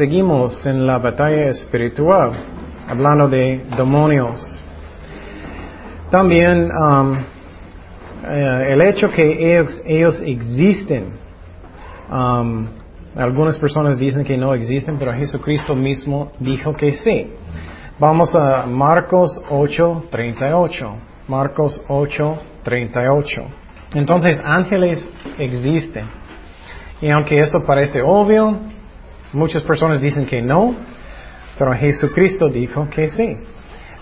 Seguimos en la batalla espiritual, hablando de demonios. También um, eh, el hecho que ellos, ellos existen. Um, algunas personas dicen que no existen, pero Jesucristo mismo dijo que sí. Vamos a Marcos 8:38. Marcos 8:38. Entonces, ángeles existen. Y aunque eso parece obvio, muchas personas dicen que no, pero Jesucristo dijo que sí.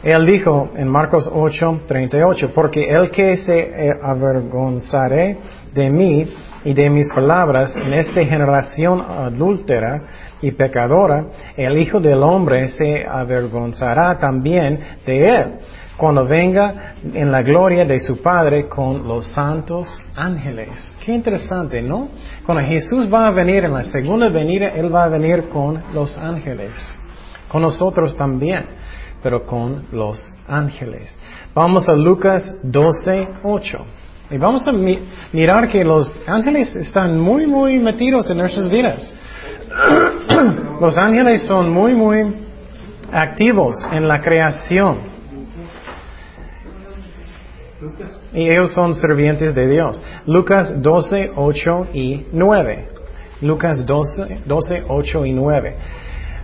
Él dijo en Marcos 8, 38, porque el que se avergonzaré de mí y de mis palabras en esta generación adúltera y pecadora, el Hijo del Hombre se avergonzará también de él cuando venga en la gloria de su Padre con los santos ángeles. Qué interesante, ¿no? Cuando Jesús va a venir en la segunda venida, Él va a venir con los ángeles, con nosotros también, pero con los ángeles. Vamos a Lucas 12, 8. Y vamos a mirar que los ángeles están muy, muy metidos en nuestras vidas. los ángeles son muy, muy activos en la creación. Y ellos son servientes de Dios. Lucas 12, 8 y 9. Lucas 12, 12 8 y 9.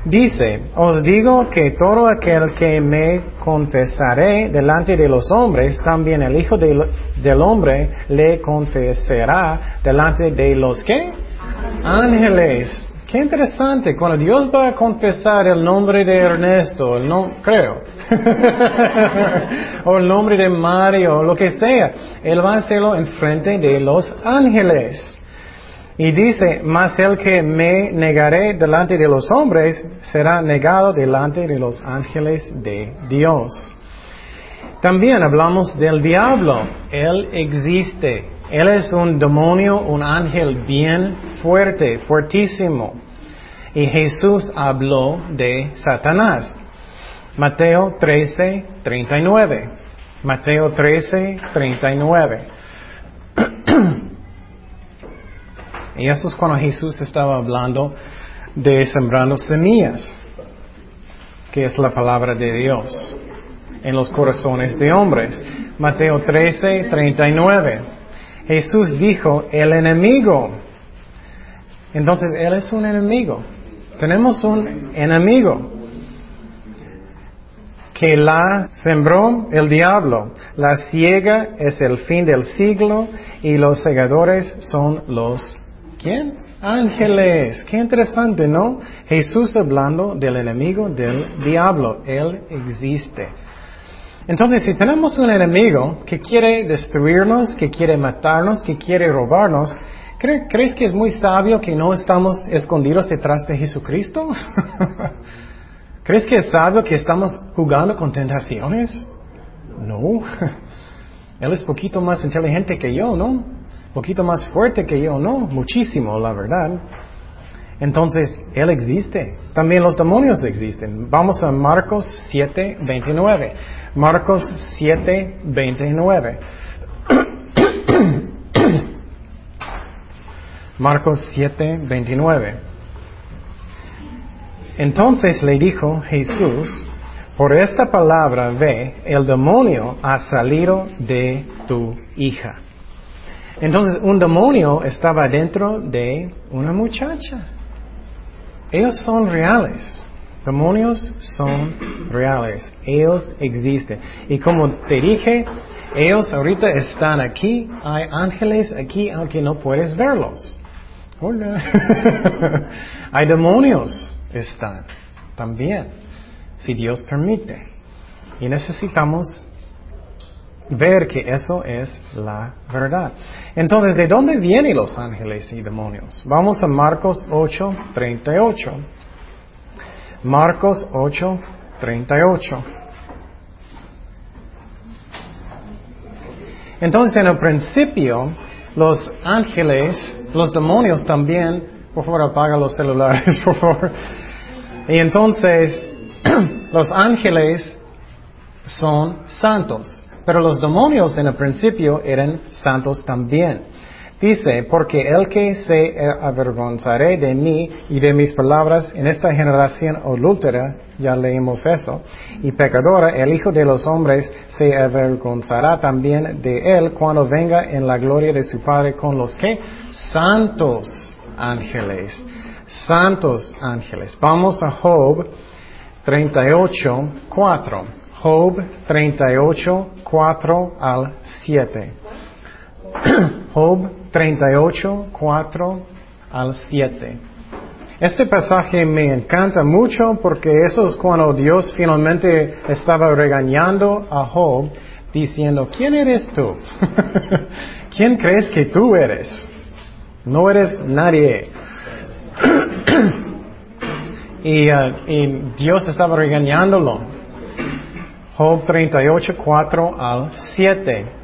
Dice, os digo que todo aquel que me confesaré delante de los hombres, también el Hijo del, del Hombre le confesará delante de los que? Ángeles. Qué interesante, cuando Dios va a confesar el nombre de Ernesto, el no, creo, o el nombre de Mario, lo que sea, Él va a hacerlo en frente de los ángeles. Y dice, mas el que me negaré delante de los hombres será negado delante de los ángeles de Dios. También hablamos del diablo. Él existe. Él es un demonio, un ángel bien fuerte, fuertísimo. Y Jesús habló de Satanás. Mateo 13, 39. Mateo 13, 39. y eso es cuando Jesús estaba hablando de sembrando semillas, que es la palabra de Dios en los corazones de hombres. Mateo 13, 39. Jesús dijo, el enemigo. Entonces, Él es un enemigo. Tenemos un enemigo que la sembró el diablo. La ciega es el fin del siglo y los segadores son los ¿quién? Ángeles. Qué interesante, ¿no? Jesús hablando del enemigo del diablo. Él existe. Entonces, si tenemos un enemigo que quiere destruirnos, que quiere matarnos, que quiere robarnos, ¿crees que es muy sabio que no estamos escondidos detrás de Jesucristo? ¿Crees que es sabio que estamos jugando con tentaciones? No. Él es poquito más inteligente que yo, ¿no? Poquito más fuerte que yo, ¿no? Muchísimo, la verdad. Entonces, Él existe. También los demonios existen. Vamos a Marcos 7, 29. Marcos 7, 29. Marcos 7, 29. Entonces le dijo Jesús, por esta palabra ve, el demonio ha salido de tu hija. Entonces un demonio estaba dentro de una muchacha. Ellos son reales. Demonios son reales. Ellos existen. Y como te dije, ellos ahorita están aquí. Hay ángeles aquí aunque no puedes verlos. Hay demonios están también, si Dios permite. Y necesitamos ver que eso es la verdad. Entonces, ¿de dónde vienen los ángeles y demonios? Vamos a Marcos 8, 38. Marcos 8, 38. Entonces, en el principio, los ángeles, los demonios también, por favor apaga los celulares, por favor. Y entonces, los ángeles son santos, pero los demonios en el principio eran santos también. Dice, porque el que se avergonzaré de mí y de mis palabras en esta generación adúltera, ya leímos eso, y pecadora, el Hijo de los hombres se avergonzará también de él cuando venga en la gloria de su Padre con los que santos ángeles, santos ángeles. Vamos a Job 38, 4. Job 38, 4 al 7. Job 38, 4 al 7. Este pasaje me encanta mucho porque eso es cuando Dios finalmente estaba regañando a Job diciendo, ¿quién eres tú? ¿Quién crees que tú eres? No eres nadie. y, uh, y, Dios estaba regañándolo. Job 38, 4 al 7.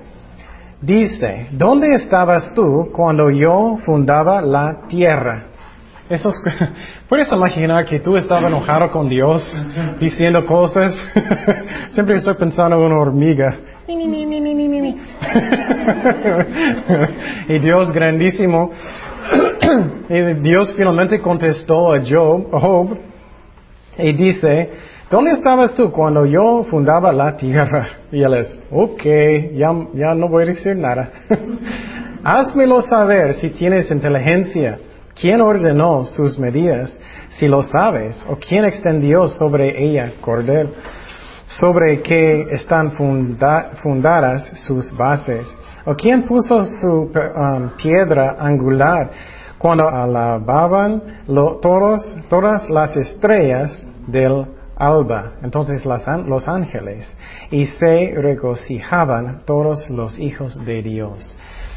Dice, ¿dónde estabas tú cuando yo fundaba la tierra? Esos, ¿Puedes imaginar que tú estabas enojado con Dios diciendo cosas? Siempre estoy pensando en una hormiga. y Dios grandísimo. y Dios finalmente contestó a Job, y dice, ¿dónde estabas tú cuando yo fundaba la tierra? Y él es, ok, ya, ya no voy a decir nada. Házmelo saber si tienes inteligencia. ¿Quién ordenó sus medidas? Si lo sabes, o quién extendió sobre ella cordel, sobre qué están fundadas sus bases, o quién puso su um, piedra angular cuando alababan todos, todas las estrellas del alba, entonces los ángeles, y se regocijaban todos los hijos de Dios.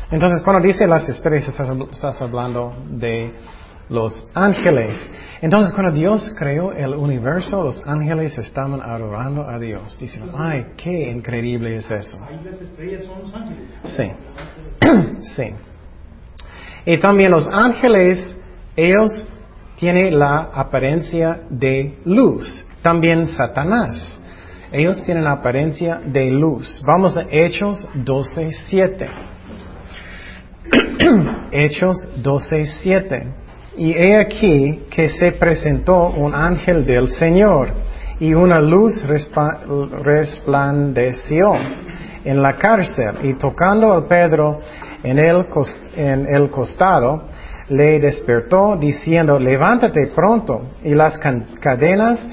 Entonces, cuando dice las estrellas, estás, hablando de los ángeles. Entonces, cuando Dios creó el universo, los ángeles estaban adorando a Dios. Dicen, ay, qué increíble es eso. las estrellas son los ángeles? Sí. sí. Y también los ángeles, ellos tienen la apariencia de luz. También Satanás. Ellos tienen la apariencia de luz. Vamos a Hechos 12.7. Hechos 12.7. Y he aquí que se presentó un ángel del Señor y una luz resplandeció en la cárcel y tocando a Pedro en el, en el costado, le despertó diciendo, levántate pronto. Y las cadenas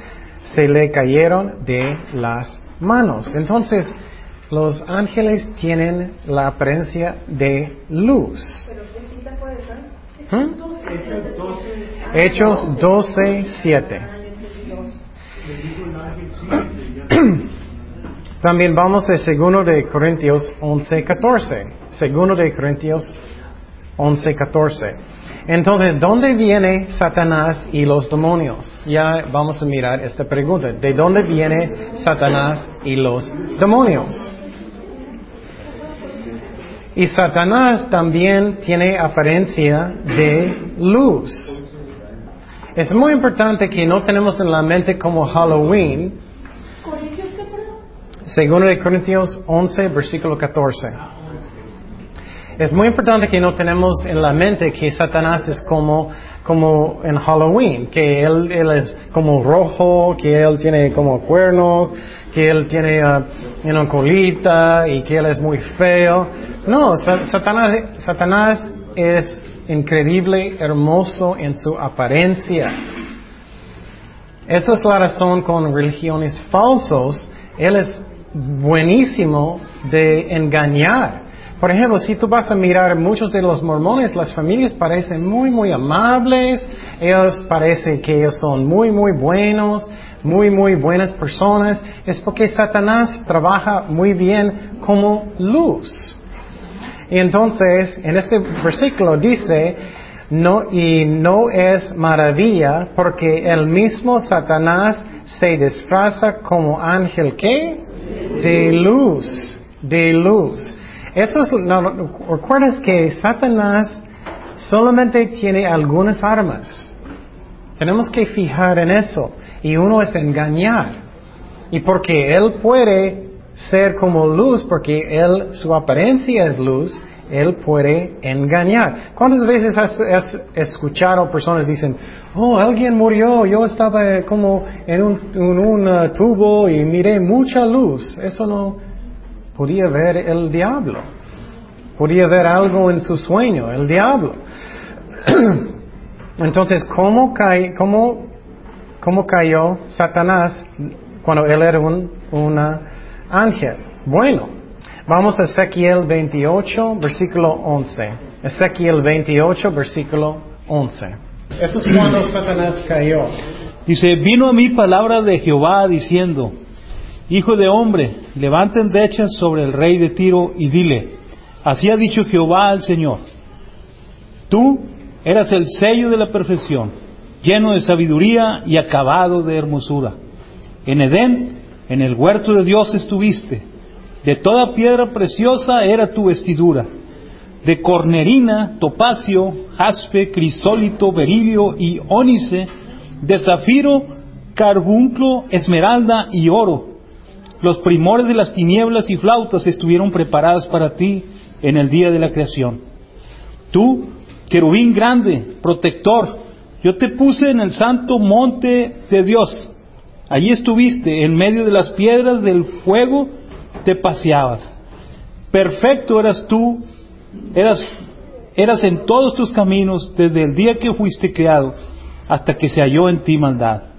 se le cayeron de las manos. Entonces, los ángeles tienen la apariencia de luz. ¿Mm? Hechos 12, 7. También vamos a segundo de Corintios 11, 14. Segundo de Corintios 11, 14. Entonces, ¿dónde viene Satanás y los demonios? Ya vamos a mirar esta pregunta. ¿De dónde viene Satanás y los demonios? Y Satanás también tiene apariencia de luz. Es muy importante que no tenemos en la mente como Halloween Segundo de Corintios 11, versículo 14. Es muy importante que no tenemos en la mente que Satanás es como, como en Halloween, que él, él es como rojo, que él tiene como cuernos, que él tiene uh, una colita y que él es muy feo. No, Satanás, Satanás es increíble, hermoso en su apariencia. Esa es la razón con religiones falsos. Él es buenísimo de engañar. Por ejemplo, si tú vas a mirar muchos de los mormones, las familias parecen muy, muy amables, ellos parecen que ellos son muy, muy buenos, muy, muy buenas personas, es porque Satanás trabaja muy bien como luz. Y entonces, en este versículo dice, no, y no es maravilla porque el mismo Satanás se disfraza como ángel de luz, de luz. Eso es, recuerdas que Satanás solamente tiene algunas armas. Tenemos que fijar en eso. Y uno es engañar. Y porque él puede ser como luz, porque él, su apariencia es luz, Él puede engañar. ¿Cuántas veces has, has escuchado personas dicen, oh, alguien murió, yo estaba como en un, uh, tubo y miré mucha luz? Eso no podía ver el diablo. Podía ver algo en su sueño, el diablo. Entonces, ¿cómo, cae, cómo, cómo cayó Satanás cuando él era un una ángel? Bueno, vamos a Ezequiel 28, versículo 11. Ezequiel 28, versículo 11. Eso es cuando Satanás cayó. Dice, vino a mí palabra de Jehová diciendo, Hijo de hombre, levanten dechas sobre el rey de Tiro y dile, así ha dicho Jehová al Señor, tú eras el sello de la perfección, lleno de sabiduría y acabado de hermosura. En Edén, en el huerto de Dios estuviste, de toda piedra preciosa era tu vestidura, de cornerina, topacio, jaspe, crisólito, berilio y ónice, de zafiro, carbunclo, esmeralda y oro. Los primores de las tinieblas y flautas estuvieron preparadas para ti en el día de la creación. Tú querubín grande, protector, yo te puse en el santo monte de Dios. Allí estuviste, en medio de las piedras del fuego, te paseabas. Perfecto eras tú, eras, eras en todos tus caminos desde el día que fuiste creado hasta que se halló en ti maldad.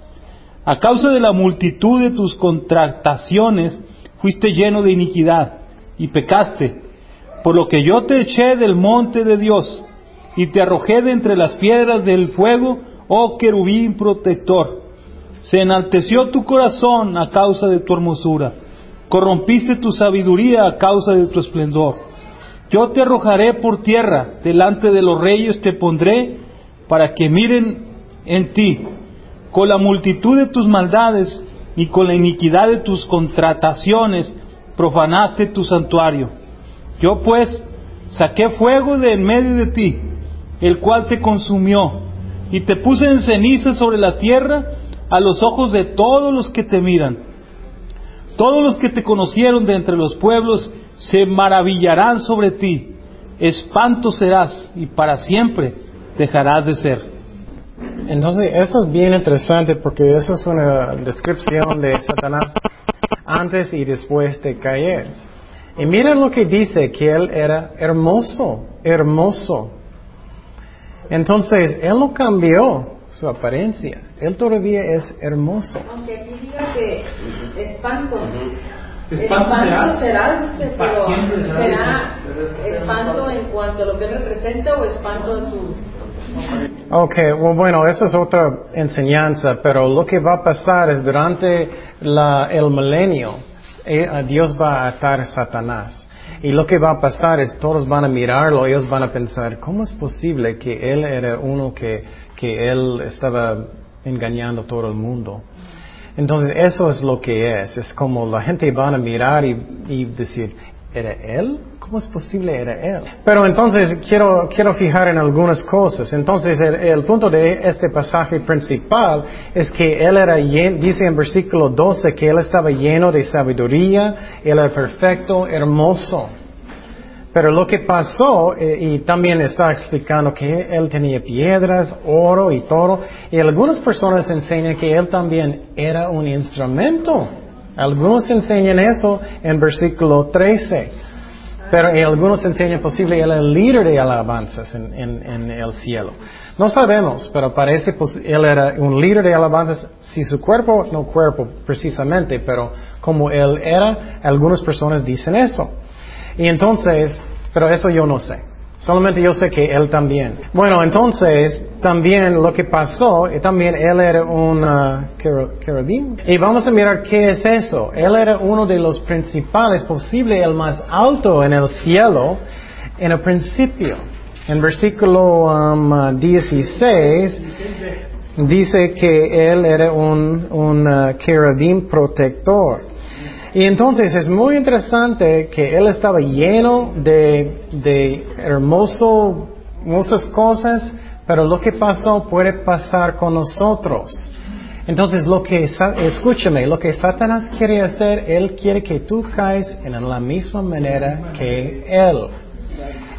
A causa de la multitud de tus contrataciones, fuiste lleno de iniquidad y pecaste, por lo que yo te eché del monte de Dios y te arrojé de entre las piedras del fuego, oh querubín protector. Se enalteció tu corazón a causa de tu hermosura, corrompiste tu sabiduría a causa de tu esplendor. Yo te arrojaré por tierra, delante de los reyes te pondré, para que miren en ti. Con la multitud de tus maldades y con la iniquidad de tus contrataciones, profanaste tu santuario. Yo pues saqué fuego de en medio de ti, el cual te consumió, y te puse en ceniza sobre la tierra a los ojos de todos los que te miran. Todos los que te conocieron de entre los pueblos se maravillarán sobre ti. Espanto serás y para siempre dejarás de ser. Entonces, eso es bien interesante porque eso es una descripción de Satanás antes y después de caer. Y miren lo que dice, que él era hermoso, hermoso. Entonces, Él no cambió su apariencia. Él todavía es hermoso. Aunque aquí diga que espanto. Espanto Espanto será, será, pero será. espanto en cuanto a lo que representa o espanto a su... Ok, well, bueno, esa es otra enseñanza, pero lo que va a pasar es durante la, el milenio, eh, Dios va a atar a Satanás. Y lo que va a pasar es todos van a mirarlo, ellos van a pensar, ¿cómo es posible que él era uno que, que él estaba engañando a todo el mundo? Entonces eso es lo que es, es como la gente van a mirar y, y decir, ¿era él? ¿Cómo es posible era él? Pero entonces quiero, quiero fijar en algunas cosas. Entonces el, el punto de este pasaje principal es que él era lleno, dice en versículo 12 que él estaba lleno de sabiduría, él era perfecto, hermoso. Pero lo que pasó, eh, y también está explicando que él tenía piedras, oro y todo, y algunas personas enseñan que él también era un instrumento. Algunos enseñan eso en versículo 13. Pero algunos enseñan posible él era el líder de alabanzas en el cielo. No sabemos, pero parece él era un líder de alabanzas, si su cuerpo, no cuerpo precisamente, pero como él era, algunas personas dicen eso. Y entonces, pero eso yo no sé. Solamente yo sé que él también. Bueno, entonces, también lo que pasó, y también él era un uh, querubín. Y vamos a mirar qué es eso. Él era uno de los principales, posible el más alto en el cielo, en el principio. En versículo um, 16, dice que él era un, un uh, querubín protector. Y entonces es muy interesante que él estaba lleno de, de hermoso, hermosas cosas, pero lo que pasó puede pasar con nosotros. Entonces lo que, escúchame, lo que Satanás quiere hacer, él quiere que tú caes en la misma manera que él.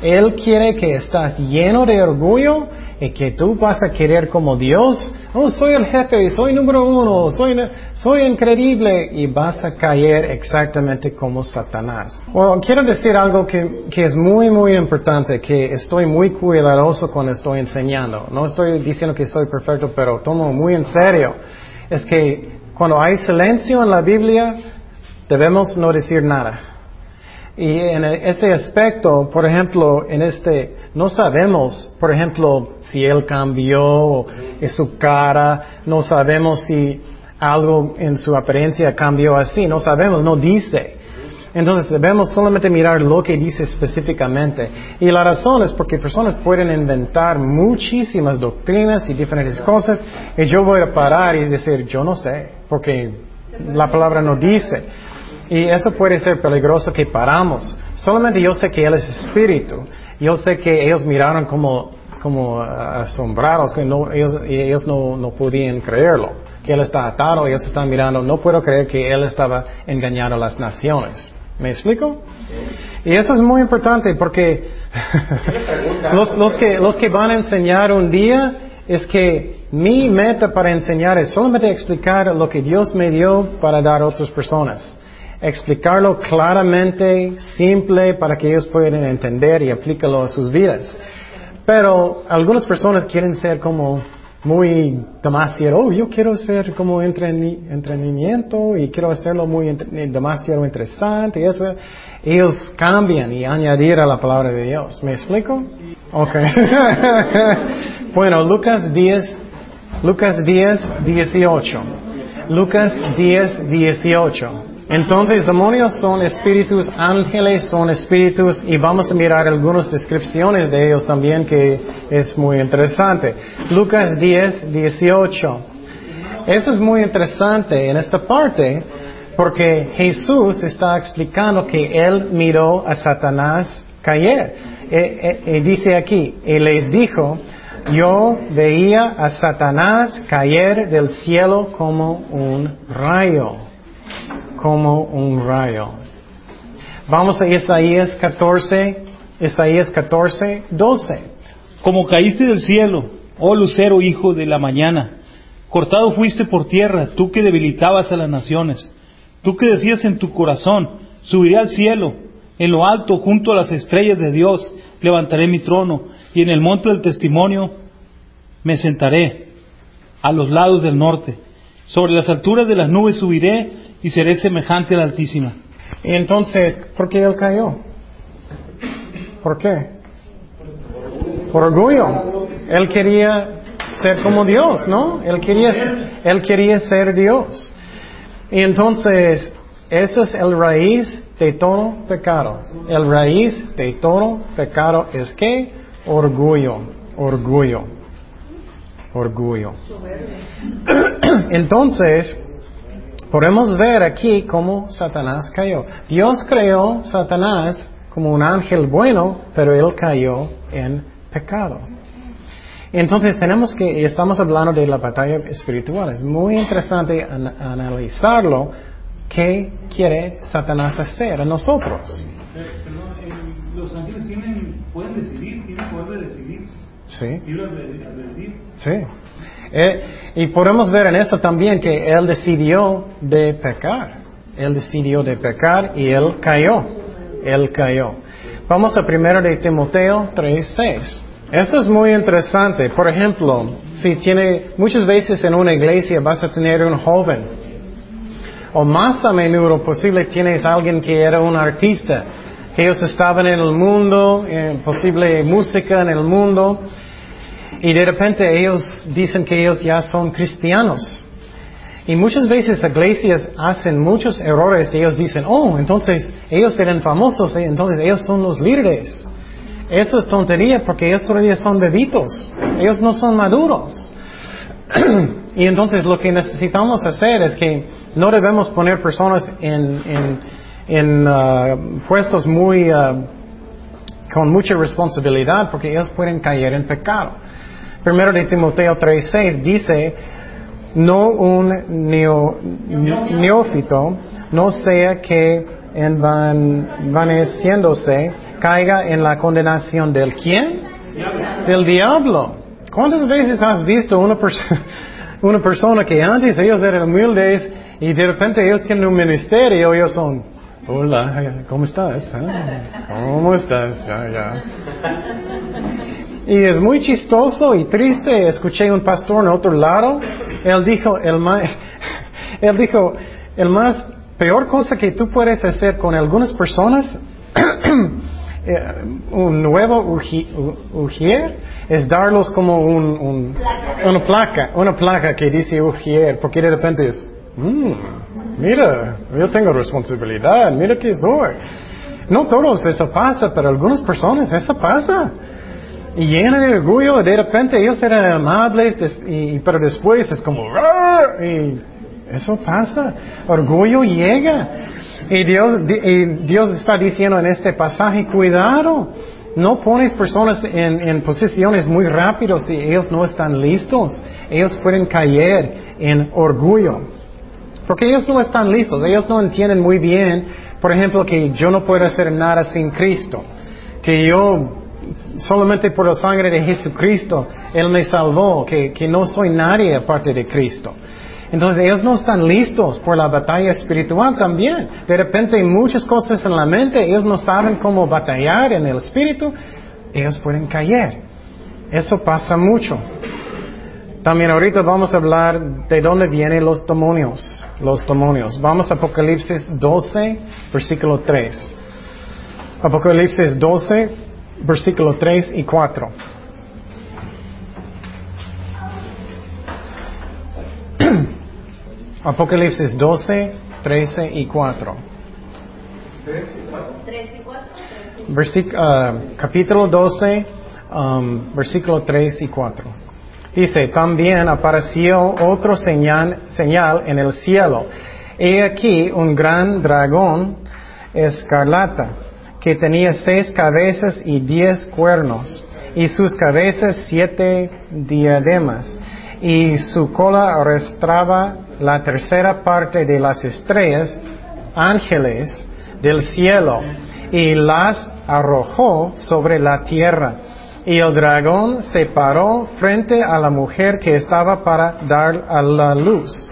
Él quiere que estás lleno de orgullo y que tú vas a querer como Dios. Oh, soy el jefe, soy número uno, soy, soy increíble y vas a caer exactamente como Satanás. Bueno, quiero decir algo que, que es muy, muy importante, que estoy muy cuidadoso cuando estoy enseñando. No estoy diciendo que soy perfecto, pero tomo muy en serio. Es que cuando hay silencio en la Biblia, debemos no decir nada. Y en ese aspecto, por ejemplo, en este, no sabemos, por ejemplo, si él cambió en su cara, no sabemos si algo en su apariencia cambió así, no sabemos, no dice. Entonces debemos solamente mirar lo que dice específicamente. Y la razón es porque personas pueden inventar muchísimas doctrinas y diferentes cosas y yo voy a parar y decir, yo no sé, porque la palabra no dice. Y eso puede ser peligroso que paramos. Solamente yo sé que Él es espíritu. Yo sé que ellos miraron como, como asombrados, que no, ellos, ellos no, no podían creerlo. Que Él está atado, ellos están mirando, no puedo creer que Él estaba engañando a las naciones. ¿Me explico? Y eso es muy importante porque los, los, que, los que van a enseñar un día es que mi meta para enseñar es solamente explicar lo que Dios me dio para dar a otras personas explicarlo claramente, simple, para que ellos puedan entender y aplicarlo a sus vidas. Pero algunas personas quieren ser como muy demasiado, oh, yo quiero ser como entrenamiento y quiero hacerlo muy demasiado interesante y eso. Ellos cambian y añadir a la palabra de Dios. ¿Me explico? Ok. bueno, Lucas 10, Lucas 10, 18. Lucas 10, 18. Entonces, demonios son espíritus, ángeles son espíritus y vamos a mirar algunas descripciones de ellos también que es muy interesante. Lucas 10, 18. Eso es muy interesante en esta parte porque Jesús está explicando que él miró a Satanás caer. Y e, e, dice aquí, y les dijo, yo veía a Satanás caer del cielo como un rayo como un rayo. Vamos a Isaías 14, Isaías 14, 12. Como caíste del cielo, oh lucero hijo de la mañana, cortado fuiste por tierra, tú que debilitabas a las naciones, tú que decías en tu corazón, subiré al cielo, en lo alto, junto a las estrellas de Dios, levantaré mi trono, y en el monte del testimonio me sentaré, a los lados del norte. Sobre las alturas de las nubes subiré y seré semejante al Altísimo. Y entonces, ¿por qué él cayó? ¿Por qué? Por orgullo. Él quería ser como Dios, ¿no? Él quería, él quería ser Dios. Y entonces, ese es el raíz de todo pecado. El raíz de todo pecado es que orgullo, orgullo, orgullo. Entonces, Podemos ver aquí cómo Satanás cayó. Dios creó Satanás como un ángel bueno, pero él cayó en pecado. Entonces tenemos que, estamos hablando de la batalla espiritual, es muy interesante analizarlo, qué quiere Satanás hacer a nosotros. Los ángeles tienen, pueden decidir, tienen poder de decidir. Sí. Sí. Eh, y podemos ver en eso también que él decidió de pecar. Él decidió de pecar y él cayó. Él cayó. Vamos a primero de Timoteo 3:6. Esto es muy interesante. Por ejemplo, si tiene muchas veces en una iglesia vas a tener un joven o más a menudo posible tienes alguien que era un artista, que ellos estaban en el mundo, en posible música en el mundo, y de repente ellos dicen que ellos ya son cristianos. Y muchas veces iglesias hacen muchos errores y ellos dicen, oh, entonces ellos eran famosos, eh, entonces ellos son los líderes. Eso es tontería porque ellos todavía son bebitos, ellos no son maduros. y entonces lo que necesitamos hacer es que no debemos poner personas en, en, uh, puestos muy, uh, con mucha responsabilidad porque ellos pueden caer en pecado. Primero de Timoteo 3:6 dice, no un neófito, no sea que envaneciéndose, caiga en la condenación del quién? Del diablo. ¿Cuántas veces has visto una, perso- una persona que antes ellos eran humildes y de repente ellos tienen un ministerio, ellos son, hola, ¿cómo estás? Ah, ¿Cómo estás? Ya, ya. Y es muy chistoso y triste. Escuché un pastor en otro lado. Él dijo, el más, él dijo, el más peor cosa que tú puedes hacer con algunas personas, eh, un nuevo ujier, es darlos como un, un- una placa, una placa que dice ujier, porque de repente es, "Mm, mira, yo tengo responsabilidad, mira que soy. No todos eso pasa, pero algunas personas eso pasa y llena de orgullo, de repente ellos eran amables, des- y, pero después es como, "Rar", y eso pasa, orgullo llega. Y Dios, di- y Dios está diciendo en este pasaje, cuidado, no pones personas en, en posiciones muy rápidas si ellos no están listos, ellos pueden caer en orgullo. Porque ellos no están listos, ellos no entienden muy bien, por ejemplo, que yo no puedo hacer nada sin Cristo, que yo solamente por la sangre de Jesucristo, Él me salvó, que, que no soy nadie aparte de Cristo. Entonces ellos no están listos por la batalla espiritual también. De repente hay muchas cosas en la mente, ellos no saben cómo batallar en el espíritu, ellos pueden caer. Eso pasa mucho. También ahorita vamos a hablar de dónde vienen los demonios. Los demonios. Vamos a Apocalipsis 12, versículo 3. Apocalipsis 12, versículo 3 y 4. Apocalipsis 12, 13 y 4. Tres y cuatro. Versic- ah, capítulo 12, um, versículo 3 y 4. Dice, también apareció otro señal, señal en el cielo. He aquí un gran dragón escarlata que tenía seis cabezas y diez cuernos, y sus cabezas siete diademas, y su cola arrastraba la tercera parte de las estrellas, ángeles del cielo, y las arrojó sobre la tierra. Y el dragón se paró frente a la mujer que estaba para dar a la luz,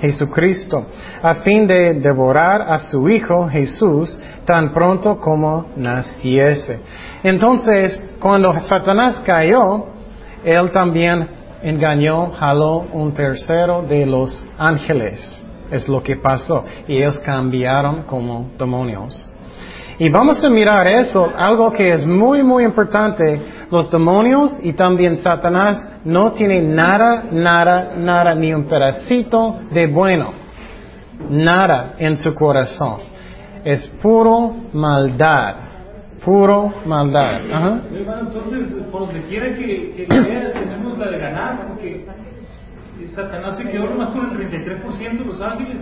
Jesucristo, a fin de devorar a su hijo Jesús tan pronto como naciese. Entonces, cuando Satanás cayó, él también engañó, jaló un tercero de los ángeles. Es lo que pasó. Y ellos cambiaron como demonios. Y vamos a mirar eso, algo que es muy, muy importante. Los demonios y también Satanás no tienen nada, nada, nada, ni un pedacito de bueno. Nada en su corazón. Es puro maldad. Puro maldad. Ajá. Entonces, por donde quiera que, que tenemos la de ganar, porque Satanás se quedó nomás con el 33% de los ángeles.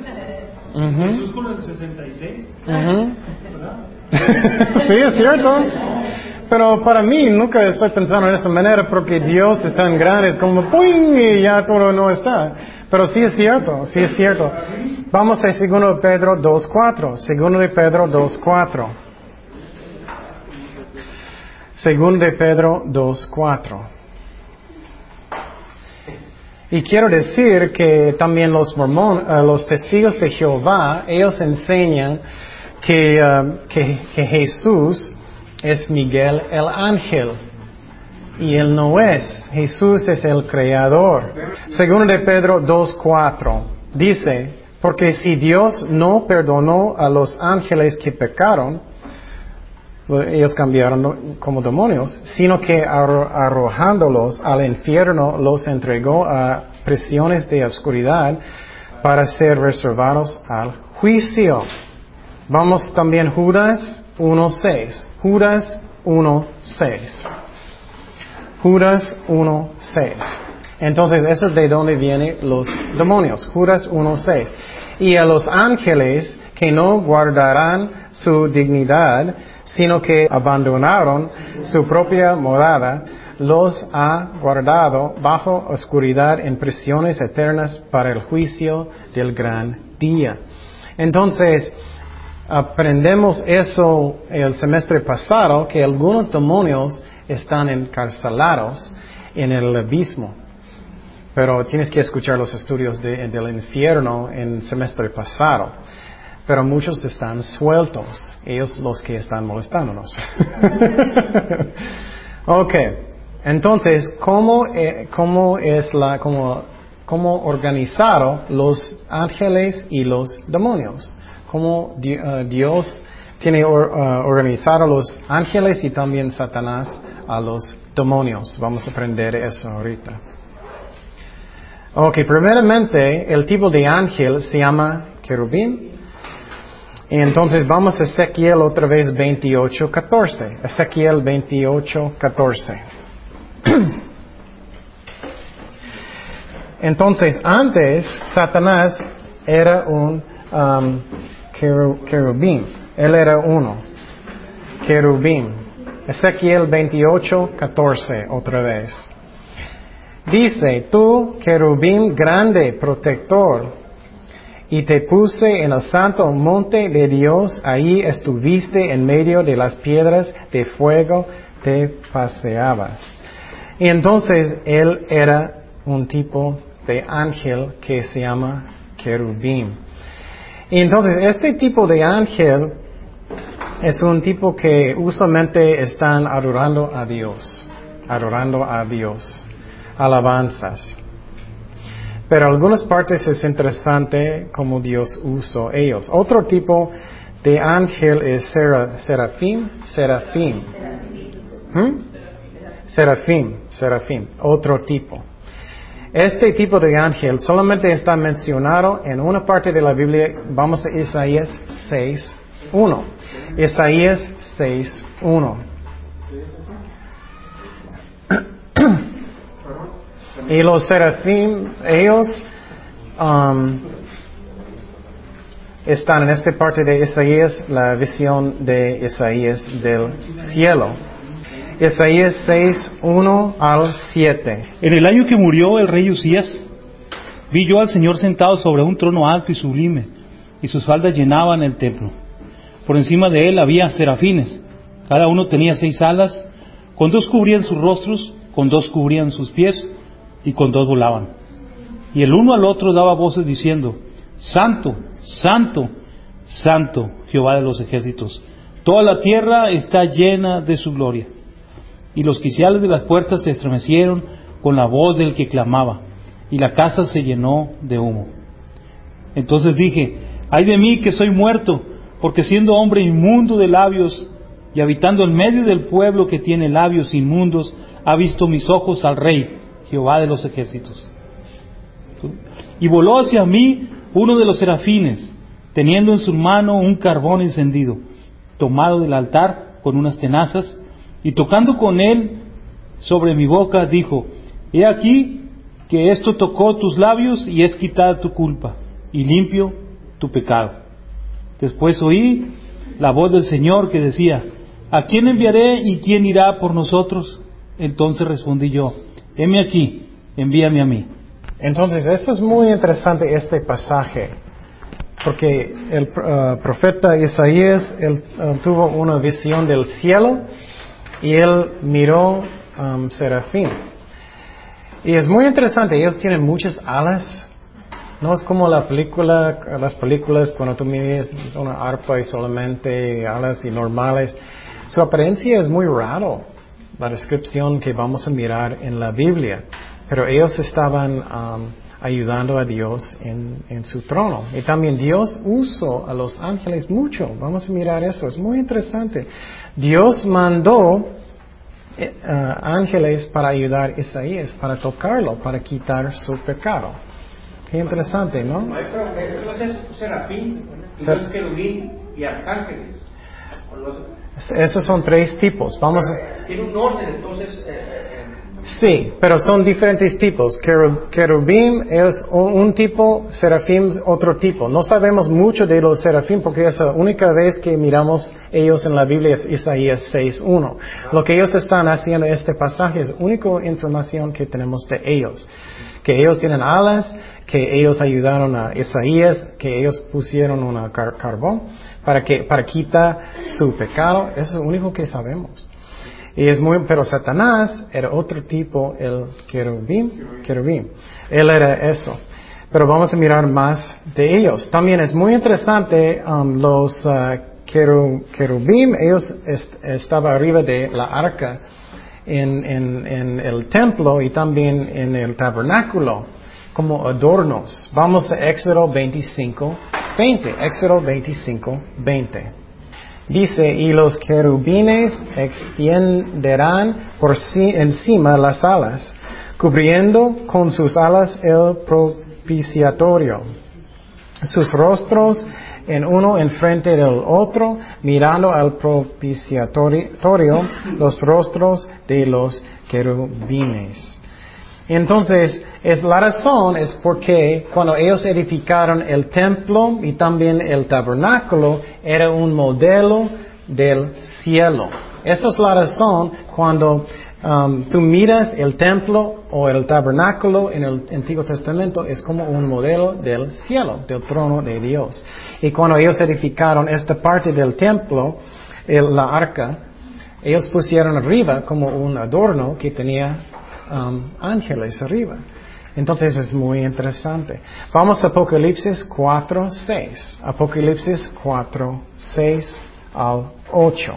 Jesús con el 66%, Ujú. ¿verdad? sí, es cierto. Pero para mí nunca estoy pensando de esa manera porque Dios es tan grande, como ¡puing! y ya todo no está. Pero sí es cierto, sí es cierto. Vamos a 2 de Pedro 2.4. 2 de Pedro 2.4. 2 de Pedro 2.4. Y quiero decir que también los mormón, eh, los testigos de Jehová, ellos enseñan que, eh, que, que Jesús es Miguel el ángel. Y él no es. Jesús es el creador. Segundo de Pedro 2.4 dice, porque si Dios no perdonó a los ángeles que pecaron, ellos cambiaron como demonios, sino que arro- arrojándolos al infierno los entregó a prisiones de oscuridad para ser reservados al juicio. Vamos también Judas 1.6. Judas 1.6. Judas 1.6. Entonces, eso es de donde vienen los demonios. Judas 1.6. Y a los ángeles que no guardarán su dignidad, sino que abandonaron su propia morada, los ha guardado bajo oscuridad en prisiones eternas para el juicio del gran día. Entonces, aprendemos eso el semestre pasado, que algunos demonios están encarcelados en el abismo. Pero tienes que escuchar los estudios de- del infierno en el semestre pasado. Pero muchos están sueltos, ellos los que están molestándonos. ok, entonces, ¿cómo, eh, cómo es la, cómo, cómo organizaron los ángeles y los demonios? ¿Cómo eh, Dios tiene eh, organizado los ángeles y también Satanás a los demonios? Vamos a aprender eso ahorita. Ok, primeramente, el tipo de ángel se llama querubín. Y entonces vamos a Ezequiel otra vez 28, 14. Ezequiel 28, 14. Entonces, antes, Satanás era un um, querubín. Él era uno. Querubín. Ezequiel 28, 14, otra vez. Dice, tú, querubín grande, protector, y te puse en el santo monte de Dios, ahí estuviste en medio de las piedras de fuego, te paseabas. Y entonces él era un tipo de ángel que se llama querubín. Y entonces este tipo de ángel es un tipo que usualmente están adorando a Dios, adorando a Dios, alabanzas. Pero algunas partes es interesante como Dios usó ellos. Otro tipo de ángel es sera- serafín, serafín. ¿Hmm? Serafín, serafín, otro tipo. Este tipo de ángel solamente está mencionado en una parte de la Biblia. Vamos a Isaías 6, 1. Isaías 6, 1. Y los serafín, ellos um, están en esta parte de Isaías, la visión de Isaías del cielo. Isaías 6, 1 al 7. En el año que murió el rey Usías, vi yo al Señor sentado sobre un trono alto y sublime, y sus faldas llenaban el templo. Por encima de él había serafines, cada uno tenía seis alas, con dos cubrían sus rostros, con dos cubrían sus pies, y con dos volaban. Y el uno al otro daba voces diciendo, Santo, Santo, Santo, Jehová de los ejércitos, toda la tierra está llena de su gloria. Y los quiciales de las puertas se estremecieron con la voz del que clamaba, y la casa se llenó de humo. Entonces dije, ay de mí que soy muerto, porque siendo hombre inmundo de labios y habitando en medio del pueblo que tiene labios inmundos, ha visto mis ojos al Rey, Jehová de los ejércitos. Y voló hacia mí uno de los serafines, teniendo en su mano un carbón encendido, tomado del altar con unas tenazas, y tocando con él sobre mi boca, dijo, He aquí que esto tocó tus labios y es quitada tu culpa, y limpio tu pecado. Después oí la voz del Señor que decía, ¿A quién enviaré y quién irá por nosotros? Entonces respondí yo, heme aquí, envíame a mí. Entonces, eso es muy interesante este pasaje, porque el uh, profeta Isaías uh, tuvo una visión del cielo y él miró um, serafín. Y es muy interesante, ellos tienen muchas alas. No es como la película, las películas cuando tú miras una arpa y solamente alas y normales. Su apariencia es muy raro, la descripción que vamos a mirar en la Biblia. Pero ellos estaban um, ayudando a Dios en, en, su trono. Y también Dios usó a los ángeles mucho. Vamos a mirar eso, es muy interesante. Dios mandó eh, uh, ángeles para ayudar a Isaías, para tocarlo, para quitar su pecado. Qué interesante, ¿no? Maestro, entonces serafín, Ser- entonces querubín y arcángeles. Los- Esos son tres tipos. Vamos tiene un orden, entonces, eh, eh, Sí, pero son diferentes tipos. Querub- Querubim es un, un tipo, serafim otro tipo. No sabemos mucho de los serafim porque es la única vez que miramos ellos en la Biblia es Isaías 6.1. Lo que ellos están haciendo en este pasaje es la única información que tenemos de ellos. Que ellos tienen alas, que ellos ayudaron a Isaías, que ellos pusieron car- carbón para que para quitar su pecado. Eso es lo único que sabemos. Y es muy, pero Satanás era otro tipo, el querubín, querubín. Él era eso. Pero vamos a mirar más de ellos. También es muy interesante, um, los uh, queru- querubín, ellos est- estaban arriba de la arca en, el templo y también en el tabernáculo como adornos. Vamos a Éxodo 25, 20. Éxodo 25, 20. Dice, y los querubines extenderán por sí, encima las alas, cubriendo con sus alas el propiciatorio. Sus rostros en uno enfrente del otro, mirando al propiciatorio los rostros de los querubines. Entonces, es la razón es porque cuando ellos edificaron el templo y también el tabernáculo, era un modelo del cielo. Esa es la razón cuando um, tú miras el templo o el tabernáculo en el Antiguo Testamento, es como un modelo del cielo, del trono de Dios. Y cuando ellos edificaron esta parte del templo, el- la arca, ellos pusieron arriba como un adorno que tenía um, ángeles arriba. Entonces es muy interesante. Vamos a Apocalipsis 4, 6. Apocalipsis 4, 6 al 8.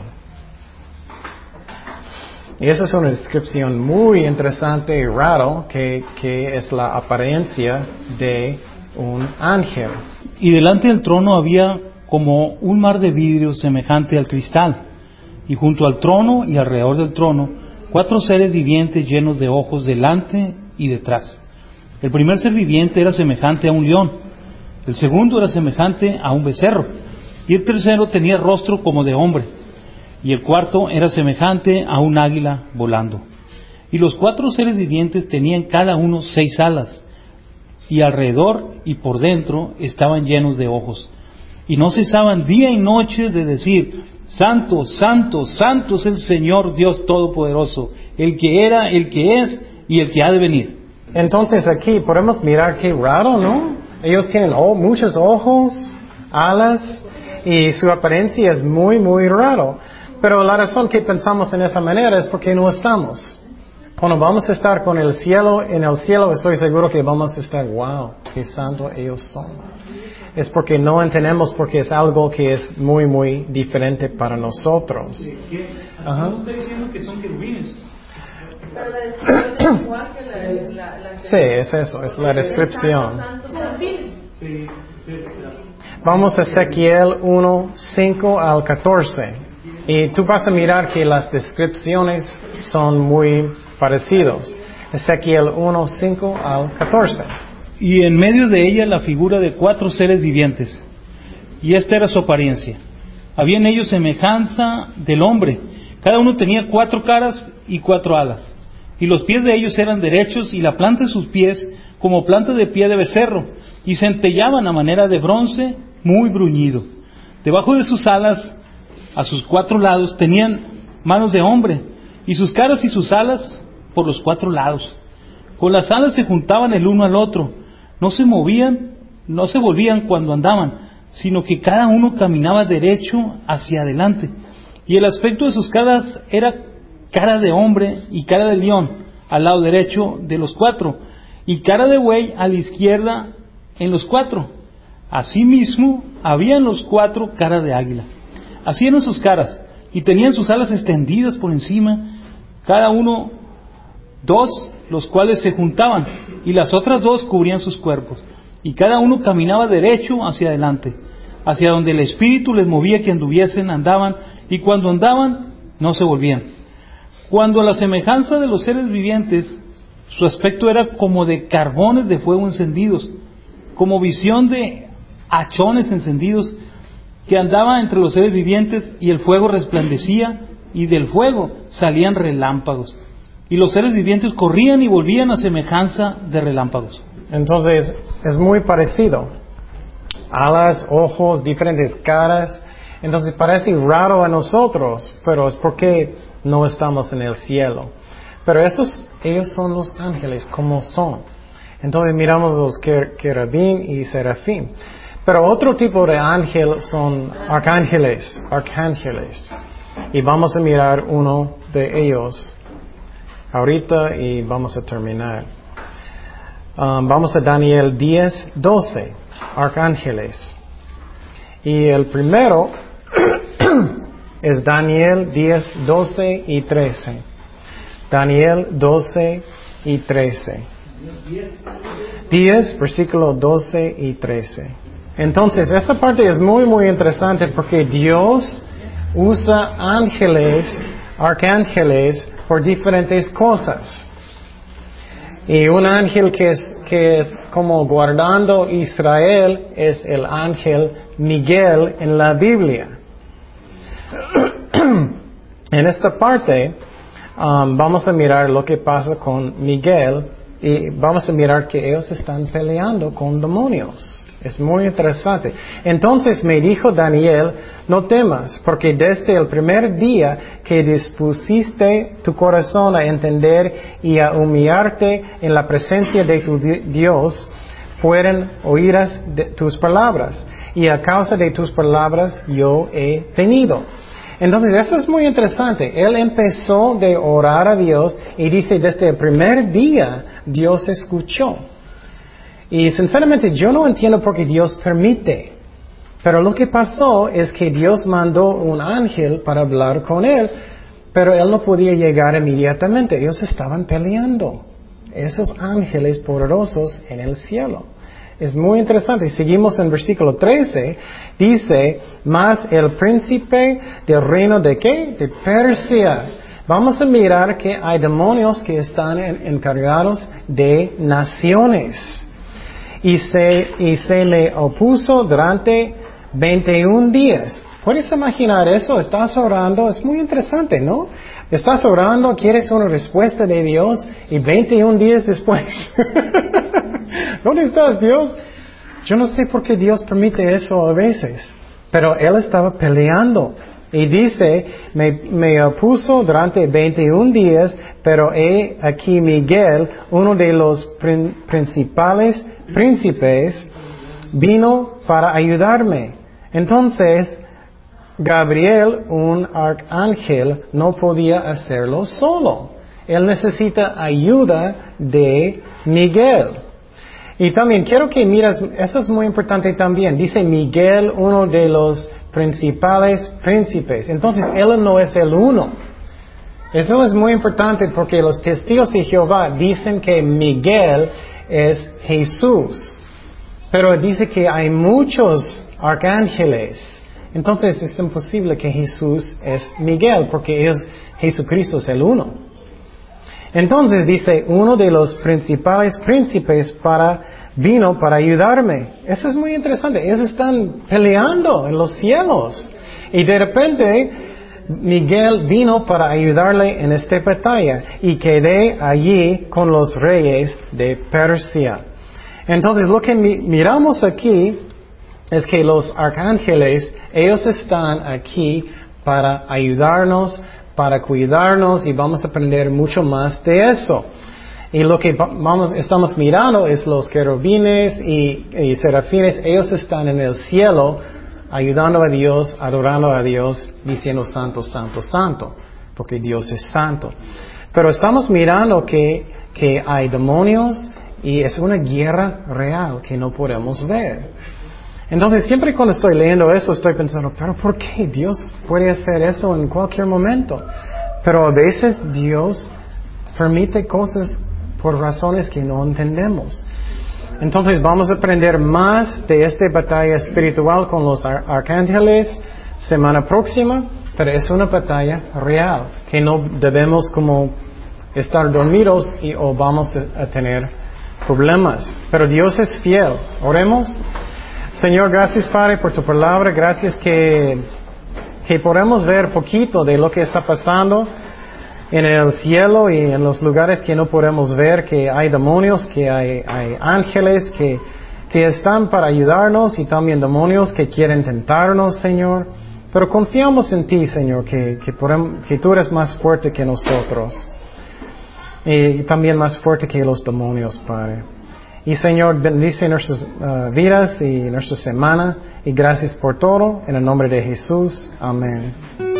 Y esa es una descripción muy interesante y raro que, que es la apariencia de un ángel. Y delante del trono había como un mar de vidrio semejante al cristal, y junto al trono y alrededor del trono, cuatro seres vivientes llenos de ojos delante y detrás. El primer ser viviente era semejante a un león, el segundo era semejante a un becerro, y el tercero tenía rostro como de hombre, y el cuarto era semejante a un águila volando. Y los cuatro seres vivientes tenían cada uno seis alas, y alrededor y por dentro estaban llenos de ojos. Y no cesaban día y noche de decir, Santo, Santo, Santo es el Señor Dios Todopoderoso, el que era, el que es y el que ha de venir. Entonces aquí podemos mirar qué raro, ¿no? Ellos tienen oh, muchos ojos, alas, y su apariencia es muy, muy raro. Pero la razón que pensamos en esa manera es porque no estamos. Cuando vamos a estar con el cielo, en el cielo estoy seguro que vamos a estar, wow, qué santo ellos son. Es porque no entendemos porque es algo que es muy, muy diferente para nosotros. Ajá. está diciendo que son querubines. Pero la descripción es igual que la, la, la Sí, es eso, es la descripción. Sí, sí, Vamos a Ezequiel 1, 5 al 14. Y tú vas a mirar que las descripciones son muy parecidos. Ezequiel 1, 5 al 14. Y en medio de ella la figura de cuatro seres vivientes. Y esta era su apariencia. Había en ellos semejanza del hombre. Cada uno tenía cuatro caras y cuatro alas. Y los pies de ellos eran derechos y la planta de sus pies como planta de pie de becerro. Y centellaban a manera de bronce muy bruñido. Debajo de sus alas, a sus cuatro lados, tenían manos de hombre. Y sus caras y sus alas por los cuatro lados. Con las alas se juntaban el uno al otro, no se movían, no se volvían cuando andaban, sino que cada uno caminaba derecho hacia adelante. Y el aspecto de sus caras era cara de hombre y cara de león al lado derecho de los cuatro, y cara de buey a la izquierda en los cuatro. Asimismo, habían los cuatro cara de águila. Así eran sus caras, y tenían sus alas extendidas por encima, cada uno dos, los cuales se juntaban, y las otras dos cubrían sus cuerpos, y cada uno caminaba derecho hacia adelante, hacia donde el Espíritu les movía que anduviesen, andaban, y cuando andaban, no se volvían. Cuando a la semejanza de los seres vivientes, su aspecto era como de carbones de fuego encendidos, como visión de hachones encendidos que andaba entre los seres vivientes y el fuego resplandecía y del fuego salían relámpagos y los seres vivientes corrían y volvían a semejanza de relámpagos. Entonces, es muy parecido. Alas, ojos, diferentes caras. Entonces parece raro a nosotros, pero es porque no estamos en el cielo. Pero esos, ellos son los ángeles, como son. Entonces miramos los quer- querubín y serafín. Pero otro tipo de ángel son arcángeles, arcángeles. Y vamos a mirar uno de ellos ahorita y vamos a terminar. Um, vamos a Daniel 10, 12, arcángeles. Y el primero es Daniel 10, 12 y 13. Daniel 12 y 13. 10, versículo 12 y 13. Entonces, esa parte es muy, muy interesante porque Dios usa ángeles, arcángeles, por diferentes cosas. Y un ángel que es, que es como guardando Israel es el ángel Miguel en la Biblia. en esta parte um, vamos a mirar lo que pasa con Miguel y vamos a mirar que ellos están peleando con demonios. Es muy interesante. Entonces me dijo Daniel, no temas, porque desde el primer día que dispusiste tu corazón a entender y a humillarte en la presencia de tu di- Dios, fueron oídas de tus palabras. Y a causa de tus palabras yo he venido. Entonces, eso es muy interesante. Él empezó de orar a Dios y dice, desde el primer día Dios escuchó. Y sinceramente yo no entiendo por qué Dios permite. Pero lo que pasó es que Dios mandó un ángel para hablar con él, pero él no podía llegar inmediatamente. Ellos estaban peleando. Esos ángeles poderosos en el cielo. Es muy interesante. Seguimos en versículo 13. Dice, más el príncipe del reino de qué? De Persia. Vamos a mirar que hay demonios que están en- encargados de naciones y se, y se le opuso durante 21 días. ¿Puedes imaginar eso? Estás orando, es muy interesante, ¿no? Estás orando, quieres una respuesta de Dios y 21 días después. ¿Dónde estás, Dios? Yo no sé por qué Dios permite eso a veces, pero Él estaba peleando. Y dice, me, opuso durante 21 días, pero he aquí Miguel, uno de los prin- principales príncipes, vino para ayudarme. Entonces, Gabriel, un arcángel, no podía hacerlo solo. Él necesita ayuda de Miguel. Y también quiero que miras, eso es muy importante también. Dice Miguel, uno de los principales príncipes. Entonces, él no es el uno. Eso es muy importante porque los testigos de Jehová dicen que Miguel es Jesús. Pero dice que hay muchos arcángeles. Entonces es imposible que Jesús es Miguel porque es, Jesucristo es el uno. Entonces dice, uno de los principales príncipes para, vino para ayudarme. Eso es muy interesante. Ellos están peleando en los cielos. Y de repente, Miguel vino para ayudarle en esta batalla y quedé allí con los reyes de Persia. Entonces, lo que mi- miramos aquí es que los arcángeles, ellos están aquí para ayudarnos, para cuidarnos y vamos a aprender mucho más de eso. Y lo que va- vamos, estamos mirando es los querubines y, y serafines, ellos están en el cielo ayudando a Dios, adorando a Dios, diciendo santo, santo, santo, porque Dios es santo. Pero estamos mirando que, que hay demonios y es una guerra real que no podemos ver. Entonces, siempre cuando estoy leyendo eso, estoy pensando, pero ¿por qué Dios puede hacer eso en cualquier momento? Pero a veces Dios permite cosas por razones que no entendemos. Entonces, vamos a aprender más de esta batalla espiritual con los ar- arcángeles semana próxima, pero es una batalla real, que no debemos como estar dormidos y o vamos a- tener problemas. Pero Dios es fiel. Oremos. Señor, gracias Padre por tu palabra, gracias que, que podemos ver poquito de lo que está pasando en el cielo y en los lugares que no podemos ver, que hay demonios, que hay, ángeles que, que están para ayudarnos y también demonios que quieren tentarnos, Señor. Pero confiamos en ti, Señor, que, que, que tú eres más fuerte que nosotros. Y también más fuerte que los demonios, Padre. Y Señor, bendice nuestras ah, vidas y nuestra semana. Y gracias por todo. En el nombre de Jesús. Amén.